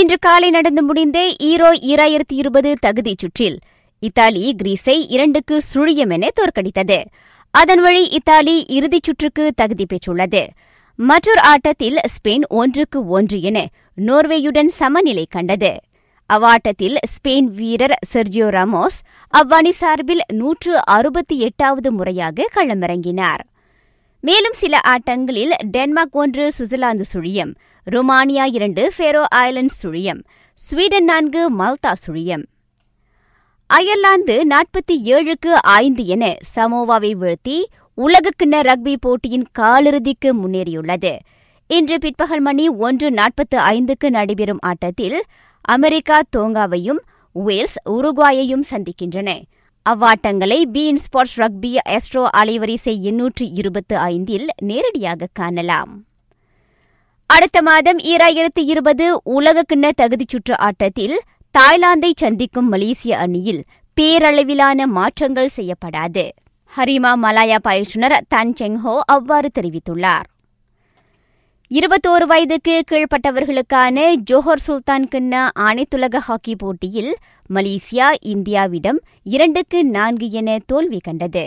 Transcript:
இன்று காலை நடந்து முடிந்த ஈரோ ஈராயிரத்தி இருபது தகுதிச் சுற்றில். இத்தாலி கிரீஸை இரண்டுக்கு சுழியம் என தோற்கடித்தது. அதன் வழி இத்தாலி இறுதிச் சுற்றுக்கு தகுதி பெற்றுள்ளது. மற்றொரு ஆட்டத்தில் ஸ்பெயின் ஒன்றுக்கு ஒன்று என நோர்வேயுடன் சமநிலை கண்டது. அவ்வாட்டத்தில் ஸ்பெயின் வீரர் செர்ஜியோ ராமோஸ் அவ்வணி சார்பில் நூற்று அறுபத்தி எட்டாவது முறையாக களமிறங்கினார். மேலும் சில ஆட்டங்களில் டென்மார்க் ஒன்று சுவிட்சர்லாந்து சுழியம். ருமானியா இரண்டு ஃபேரோ ஐலண்ட் சுழியம். ஸ்வீடன் நான்கு மல்தா சுழியம். அயர்லாந்து நாற்பத்தி ஏழுக்கு ஐந்து என சமோவாவை வீழ்த்தி உலகக்கிண்ண ரக்பி போட்டியின் காலிறுதிக்கு முன்னேறியுள்ளது. இன்று பிற்பகல் மணி ஒன்று நாற்பத்து ஐந்துக்கு நடைபெறும் ஆட்டத்தில் அமெரிக்கா தோங்காவையும் வேல்ஸ் உருகுவாயையும் சந்திக்கின்றன. அவ்வாட்டங்களை பி ஸ்பாட்ஸ் ரக்பி எஸ்ட்ரோ அலைவரிசை எண்ணூற்று இருபத்து ஐந்தில் நேரடியாக காணலாம். அடுத்த மாதம் ஈராயிரத்து இருபது உலகக்கிண்ண தகுதிச் சுற்று ஆட்டத்தில் தாய்லாந்தை சந்திக்கும் மலேசிய அணியில் பேரளவிலான மாற்றங்கள் செய்யப்படாது. ஹரிமா மலாயா பயிற்றுனர் தன் செங்ஹோ அவ்வாறு தெரிவித்துள்ளார். இருபத்தோரு வயதுக்கு கீழ்ப்பட்டவர்களுக்கான ஜோஹர் சுல்தான் கிண்ண அனைத்துலக ஹாக்கி போட்டியில் மலேசியா இந்தியாவிடம் இரண்டுக்கு நான்கு என தோல்வி கண்டது.